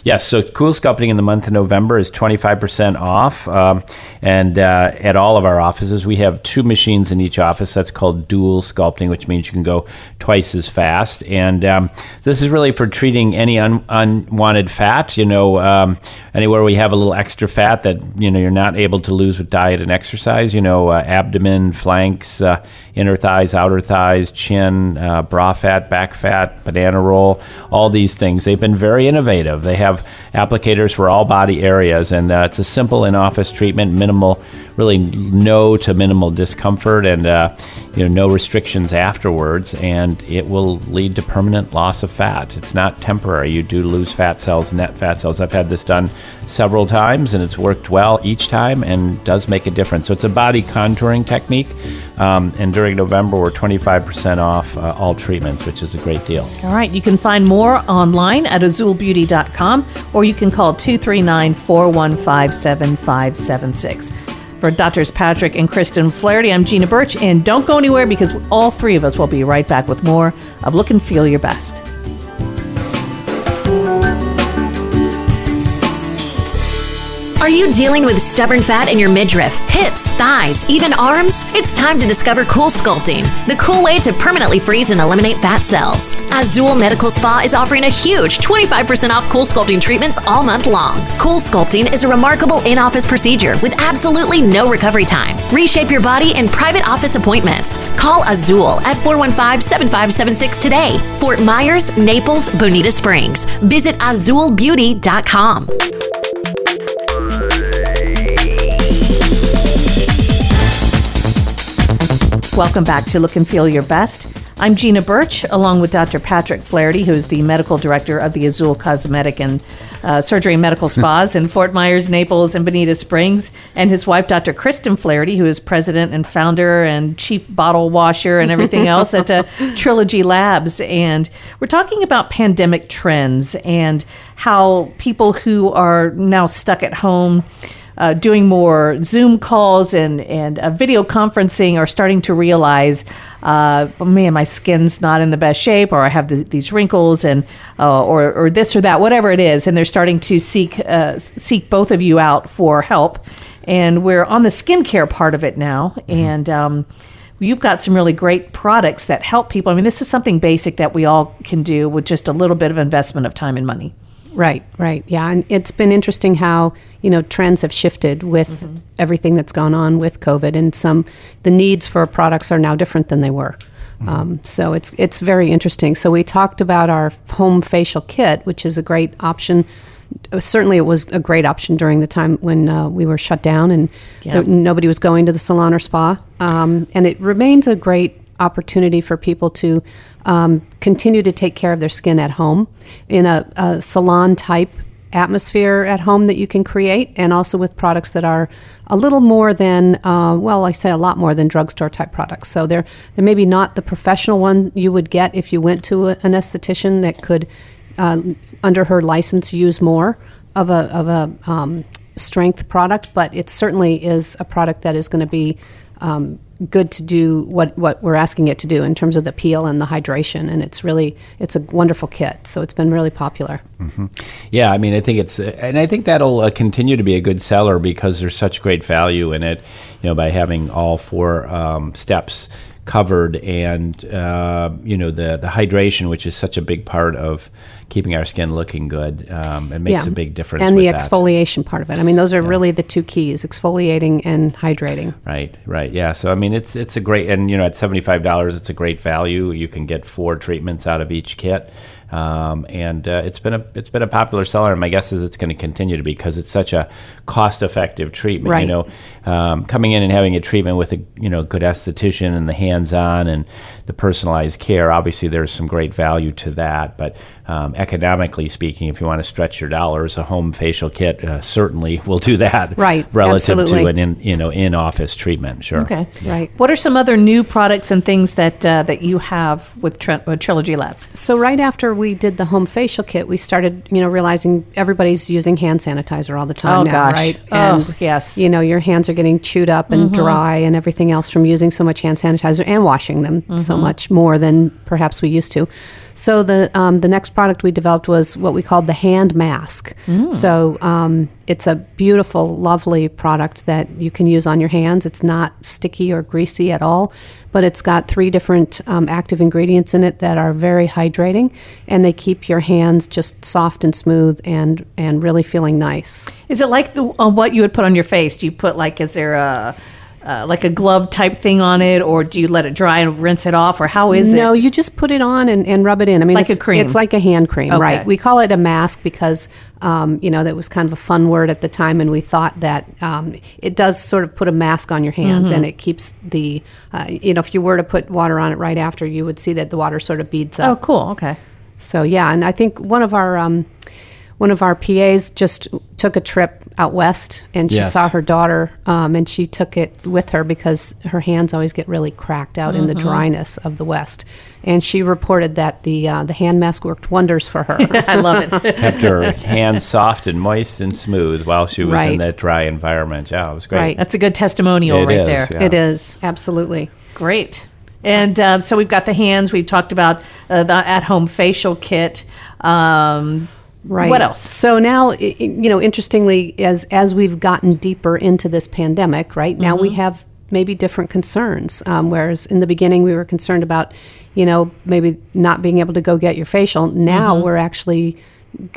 Yes, so Cool Sculpting in the month of November is 25% off. Um, and uh, at all of our offices, we have two machines in each office. That's called dual sculpting, which means you can go twice as fast. And um, this is really for treating any un- unwanted fat. You know, um, anywhere we have a little extra fat that, you know, you're not able to lose with diet and exercise, you know, uh, abdomen, flanks, uh, inner thighs, outer thighs, chin, uh, bra fat, back fat, banana roll, all these things. They've been very innovative. They have applicators for all body areas, and uh, it's a simple in-office treatment, minimal, really no to minimal discomfort, and uh, you know no restrictions afterwards, and it will lead to permanent loss of fat. It's not temporary. You do lose fat cells, net fat cells. I've had this done several times, and it's worked well each time, and does make a difference. So it's a body contouring technique, um, and during November we're 25% off uh, all treatments, which is a great deal. All right, you can find more online at azulbeauty.com or you can call 239 415 7576. For Doctors Patrick and Kristen Flaherty, I'm Gina Birch, and don't go anywhere because all three of us will be right back with more of Look and Feel Your Best. Are you dealing with stubborn fat in your midriff, hips, thighs, even arms? It's time to discover Cool Sculpting, the cool way to permanently freeze and eliminate fat cells. Azul Medical Spa is offering a huge 25% off Cool Sculpting treatments all month long. Cool Sculpting is a remarkable in office procedure with absolutely no recovery time. Reshape your body in private office appointments. Call Azul at 415 7576 today. Fort Myers, Naples, Bonita Springs. Visit azulbeauty.com. Welcome back to Look and Feel Your Best. I'm Gina Birch, along with Dr. Patrick Flaherty, who's the medical director of the Azul Cosmetic and uh, Surgery and Medical Spas in Fort Myers, Naples, and Bonita Springs, and his wife, Dr. Kristen Flaherty, who is president and founder and chief bottle washer and everything (laughs) else at uh, Trilogy Labs. And we're talking about pandemic trends and how people who are now stuck at home uh, doing more Zoom calls and and uh, video conferencing are starting to realize, uh, oh, man, my skin's not in the best shape, or I have th- these wrinkles, and uh, or or this or that, whatever it is, and they're starting to seek uh, seek both of you out for help. And we're on the skincare part of it now, and. Um, You've got some really great products that help people. I mean, this is something basic that we all can do with just a little bit of investment of time and money. Right, right. Yeah, and it's been interesting how, you know, trends have shifted with everything that's gone on with COVID and some the needs for products are now different than they were. Um, so it's it's very interesting. So we talked about our home facial kit, which is a great option. Uh, Certainly, it was a great option during the time when uh, we were shut down and Yeah. there- nobody was going to the salon or spa. Um, and it remains a great opportunity for people to um, continue to take care of their skin at home in a, a salon type atmosphere at home that you can create, and also with products that are a little more than, uh, well, I say a lot more than drugstore type products. So they're, they're maybe not the professional one you would get if you went to a, an esthetician that could, uh, under her license, use more of a, of a um, strength product, but it certainly is a product that is going to be um, good to do what, what we're asking it to do in terms of the peel and the hydration. And it's really, it's a wonderful kit. So it's been really popular. Yeah, I mean, I think it's, and I think that'll uh, continue to be a good seller because there's such great value in it. You know, by having all four um, steps covered, and uh, you know the the hydration, which is such a big part of keeping our skin looking good. Um, it makes a big difference. And the with that. exfoliation part of it. I mean, those are really the two keys exfoliating and hydrating. Right, right, yeah. So I mean, it's it's a great, and you know, at seventy five dollars, it's a great value. You can get four treatments out of each kit, Um, and uh, it's been a it's been a popular seller, and my guess is it's going to continue to be because it's such a cost effective treatment. Right. You know, um, coming in and having a treatment with a you know good esthetician and the hands on and the personalized care. Obviously, there's some great value to that, but um, economically speaking, if you want to stretch your dollars, a home facial kit uh, certainly (laughs) will do that. Right, Relative absolutely. to an in you know in office treatment. Sure. Okay. Right. What are some other new products and things that uh, that you have with Tri- uh, Trilogy Labs? So right after we did the home facial kit, we started, you know, realizing everybody's using hand sanitizer all the time Oh, now, gosh. right? Oh, yes. You know, your hands are getting chewed up and mm-hmm. dry and everything else from using so much hand sanitizer and washing them so mm-hmm. much more than perhaps we used to. So the um, the next product we developed was what we called the hand mask. So um, it's a beautiful, lovely product that you can use on your hands. It's not sticky or greasy at all, but it's got three different um, active ingredients in it that are very hydrating, and they keep your hands just soft and smooth and and really feeling nice. Is it like the uh, what you would put on your face? Do you put like is there a uh, like a glove type thing on it, or do you let it dry and rinse it off, or how is it? no, you just put it on and, and rub it in. I mean, Like a it's, cream. It's like a hand cream, Okay. right? We call it a mask because, um, you know, that was kind of a fun word at the time, and we thought that um, it does sort of put a mask on your hands, Mm-hmm. and it keeps the, uh, you know, if you were to put water on it right after, you would see that the water sort of beads up. Oh, cool. Okay. So yeah, and I think one of our um, one of our PAs just took a trip out west, and she Yes. saw her daughter, um, and she took it with her because her hands always get really cracked out in the dryness of the west. And she reported that the uh, the hand mask worked wonders for her. (laughs) I love it. (laughs) Kept her hands soft and moist and smooth while she was in that dry environment. Yeah, it was great. Right. That's a good testimonial It right is, there. yeah. It is absolutely. Great. And uh, so we've got the hands. We've talked about uh, the at-home facial kit. Um, Right. What else? So now, you know, interestingly, as as we've gotten deeper into this pandemic, right now we have maybe different concerns. Um, whereas in the beginning we were concerned about, you know, maybe not being able to go get your facial. Now we're actually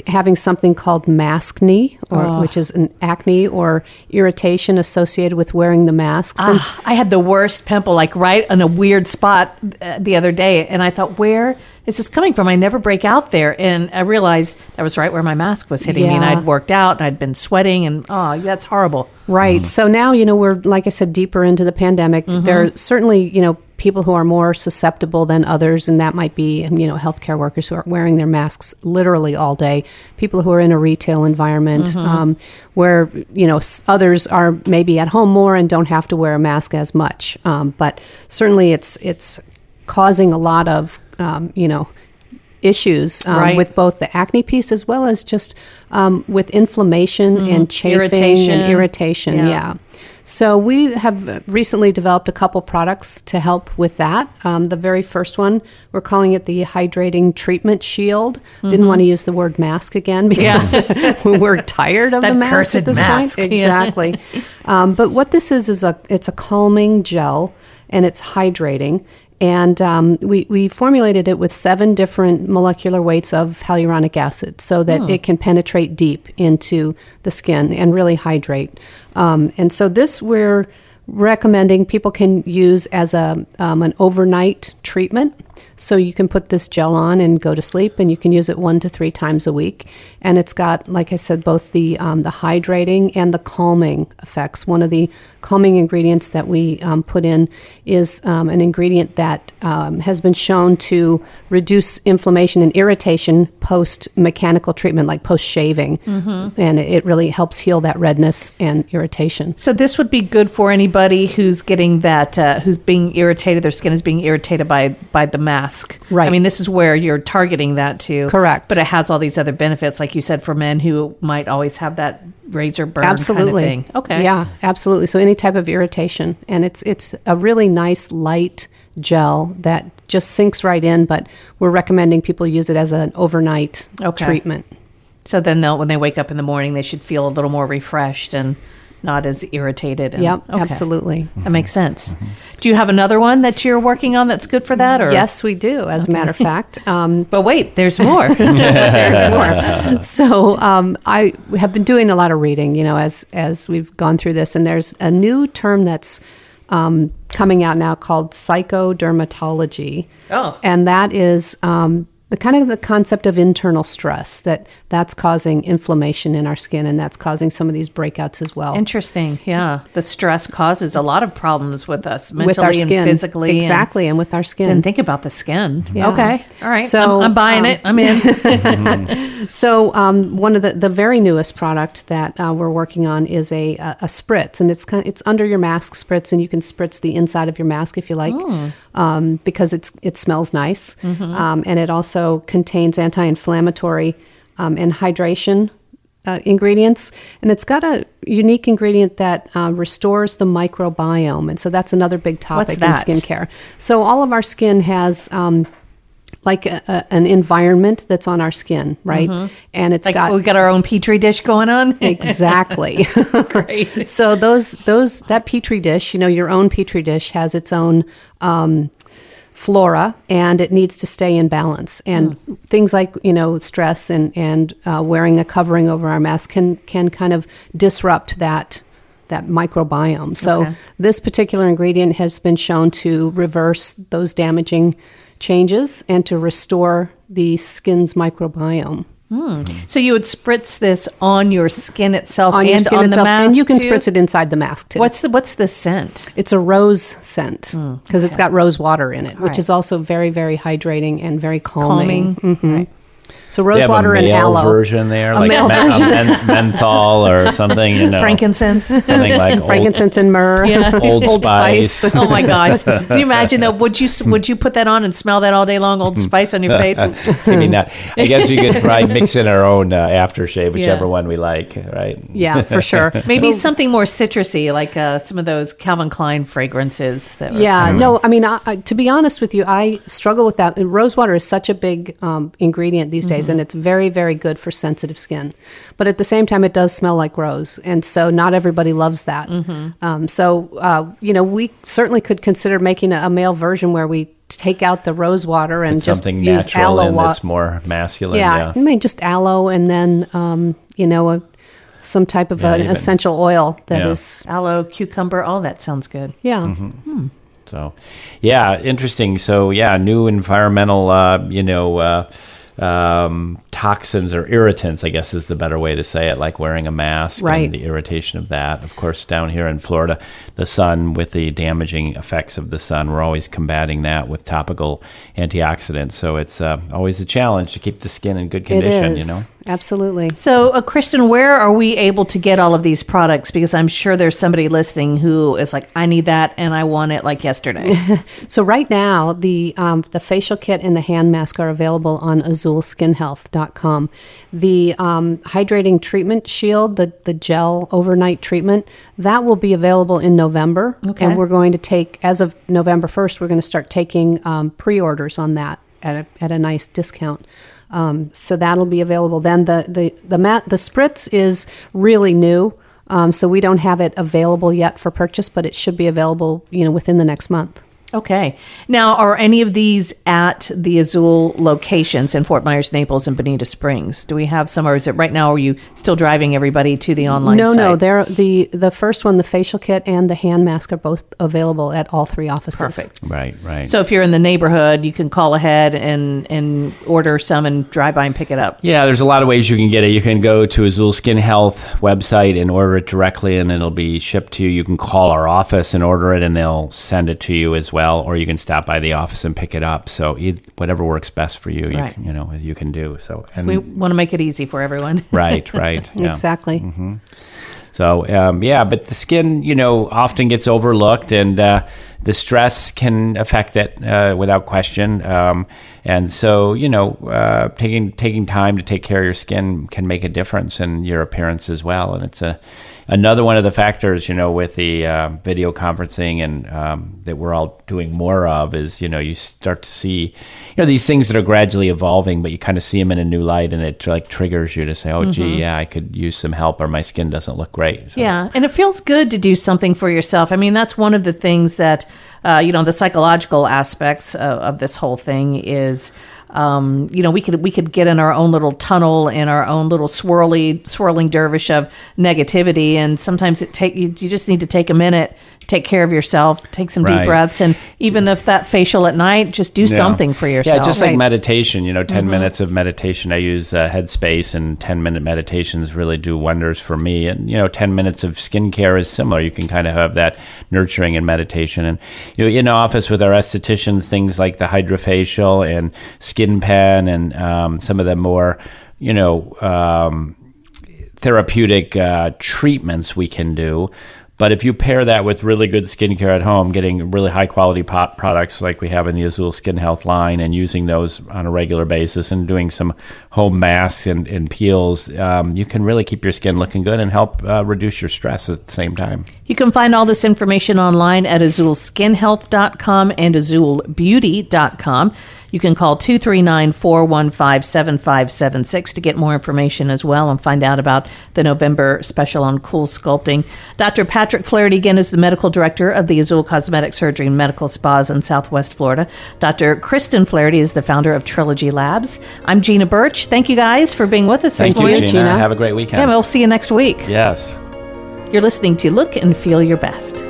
having something called maskne, or which is an acne or irritation associated with wearing the masks. And Ah, I had the worst pimple, like right in a weird spot uh, the other day, and I thought, where is this coming from? I never break out there, and I realized that was right where my mask was hitting me, and I'd worked out, and I'd been sweating, and oh, that's horrible. Right. So now, you know, we're, like I said, deeper into the pandemic. There are certainly, you know, people who are more susceptible than others, and that might be, you know, healthcare workers who are wearing their masks literally all day, people who are in a retail environment um, where, you know, others are maybe at home more and don't have to wear a mask as much. Um, but certainly it's, it's causing a lot of, um, you know, issues um, Right. with both the acne piece as well as just um, with inflammation and chafing Irritation. and irritation. Yeah. Yeah. So we have recently developed a couple products to help with that. Um, the very first one, we're calling it the Hydrating Treatment Shield. Didn't want to use the word mask again because (laughs) we're tired of the mask at this mask, point. Exactly. um, but what this is is a it's a calming gel and it's hydrating. And um, we, we formulated it with seven different molecular weights of hyaluronic acid so that it can penetrate deep into the skin and really hydrate. Um, and so this we're recommending people can use as a um, an overnight treatment. So you can put this gel on and go to sleep, and you can use it one to three times a week. And it's got, like I said, both the um, the hydrating and the calming effects. One of the calming ingredients that we um, put in is um, an ingredient that um, has been shown to reduce inflammation and irritation post mechanical treatment, like post shaving, and it, it really helps heal that redness and irritation. So this would be good for anybody who's getting that, uh, who's being irritated. Their skin is being irritated by by the mask. Right. I mean, this is where you're targeting that to. Correct. But it has all these other benefits, like you said, for men who might always have that razor burn absolutely kind of thing. Okay. yeah absolutely so any type of irritation and it's it's a really nice light gel that just sinks right in but we're recommending people use it as an overnight Okay. treatment So then they'll, when they wake up in the morning, they should feel a little more refreshed and not as irritated. And, yep okay. absolutely That makes sense. Do you have another one that you're working on that's good for that? Or yes we do as a matter of fact (laughs) um, But wait, there's more. (laughs) there's more. (laughs) So um, I have been doing a lot of reading, you know, as as we've gone through this, and there's a new term that's um, coming out now called psychodermatology. Oh. and that is um, the kind of the concept of internal stress that that's causing inflammation in our skin and that's causing some of these breakouts as well. Interesting. Yeah. The stress causes a lot of problems with us mentally with our skin, and physically. exactly, and, with our skin. didn't think about the skin. Yeah. Okay. All right. So, I'm, I'm buying um, it. I'm in. (laughs) So um, one of the, the very newest product that uh, we're working on is a, a, a spritz, and it's kind of, it's under your mask spritz, and you can spritz the inside of your mask if you like, um, because it's it smells nice, um, and it also contains anti-inflammatory um, and hydration. Uh, ingredients, and it's got a unique ingredient that uh, restores the microbiome, and so that's another big topic in skincare. So all of our skin has um, like a, a, an environment that's on our skin, right? And it's like got we got our own petri dish going on. (laughs) exactly. (laughs) (laughs) Great. so those those that petri dish, you know, your own petri dish has its own um, flora, and it needs to stay in balance. And things like you know stress and and uh, wearing a covering over our mask can can kind of disrupt that that microbiome. So Okay. this particular ingredient has been shown to reverse those damaging changes and to restore the skin's microbiome. Hmm. So you would spritz this on your skin itself on and skin on itself, the mask and you can too? spritz it inside the mask too. What's the what's the scent? It's a rose scent hmm. because it's got rose water in it, which right. is also very, very hydrating and very calming. Calming. Mm-hmm. Right. So They rose have water a and male aloe. version there, A like male men- version. men- menthol or (laughs) something. You know, Frankincense. something like (laughs) old, frankincense and myrrh. Yeah. Old (laughs) Spice. oh my gosh! Can you imagine though? Would you would you put that on and smell that all day long? Old Spice on your face. Maybe not. I guess we could try mixing our own uh, aftershave, whichever Yeah. one we like, right? yeah, for sure. Maybe something more citrusy, like uh, some of those Calvin Klein fragrances. That were- Yeah, no, I mean, I, I, to be honest with you, I struggle with that. And Rose is such a big um, ingredient these days, and it's very, very good for sensitive skin. But at the same time, it does smell like rose, and so not everybody loves that. Um, so, uh, you know, we certainly could consider making a, a male version where we take out the rose water and just Something use natural aloe and water. that's more masculine. yeah, Yeah. I mean, just aloe, and then um, you know, a, some type of Yeah, an even- essential oil that is, Yeah. aloe, cucumber, all that sounds good. yeah. So, yeah, interesting. So, yeah, new environmental, uh, you know, uh, um, toxins or irritants, I guess is the better way to say it, like wearing a mask Right. and the irritation of that. Of course, down here in Florida, the sun, with the damaging effects of the sun, we're always combating that with topical antioxidants. So, it's uh, always a challenge to keep the skin in good condition, is you know? absolutely. So, uh, Kristen, where are we able to get all of these products? Because I'm sure there's somebody listening who is like, I need that and I want it like yesterday. (laughs) So right now, the um, the facial kit and the hand mask are available on AzulSkinHealth.com. The um, hydrating treatment shield, the the gel overnight treatment, that will be available in November. Okay. And we're going to take, as of November first, we're going to start taking um, pre-orders on that at a, at a nice discount. Um, so that'll be available then. The the the mat the spritz is really new. Um, so we don't have it available yet for purchase, but it should be available, you know, within the next month. Okay. Now, are any of these at the Azul locations in Fort Myers, Naples, and Bonita Springs? Do we have some, or is it right now? Are you still driving everybody to the online? No, no, site? they're the the first one, the facial kit and the hand mask are both available at all three offices. Perfect. Right, right. So if you're in the neighborhood, you can call ahead and and order some and drive by and pick it up. Yeah, there's a lot of ways you can get it. You can go to Azul Skin Health website and order it directly, and it'll be shipped to you. You can call our office and order it, and they'll send it to you as well. Or you can stop by the office and pick it up. So eith- whatever works best for you, you, Right. can, you know, you can do. So and We want to make it easy for everyone. (laughs) right, right, yeah. Exactly. So um, yeah, but the skin, you know, often gets overlooked, and uh, the stress can affect it uh, without question. Um, and so, you know, uh, taking taking time to take care of your skin can make a difference in your appearance as well. And it's a another one of the factors, you know, with the uh, video conferencing and um, that we're all doing more of is, you know, you start to see, you know, these things that are gradually evolving, but you kind of see them in a new light, and it like triggers you to say, oh, gee, yeah, I could use some help, or my skin doesn't look great. So- Yeah, and it feels good to do something for yourself. I mean, that's one of the things that, uh, you know, the psychological aspects of, of this whole thing is, um, you know, we could we could get in our own little tunnel in our own little swirly swirling dervish of negativity, and sometimes it take you, you just need to take a minute take care of yourself, take some Right. deep breaths, and even if that facial at night, just do Yeah. something for yourself. Yeah, just like Right. meditation, you know, 10 minutes of meditation. I use uh, Headspace, and 10 minute meditations really do wonders for me. And, you know, 10 minutes of skincare is similar. You can kind of have that nurturing and meditation. And, you know, in office with our estheticians, things like the hydrofacial and skin pen and um, some of the more, you know, um, therapeutic uh, treatments we can do. But if you pair that with really good skincare at home, getting really high quality pot products like we have in the Azul Skin Health line and using those on a regular basis and doing some home masks and, and peels, um, you can really keep your skin looking good and help uh, reduce your stress at the same time. You can find all this information online at azulskinhealth.com and azulbeauty.com. You can call 239 415 7576 to get more information as well and find out about the November special on cool sculpting. Dr. Patrick Flaherty, again, is the medical director of the Azul Cosmetic Surgery and Medical Spas in Southwest Florida. Dr. Kristen Flaherty is the founder of Trilogy Labs. I'm Gina Birch. Thank you guys for being with us Thank this you, morning. Gina. Gina. Have a great weekend. Yeah, we'll see you next week. yes. You're listening to Look and Feel Your Best.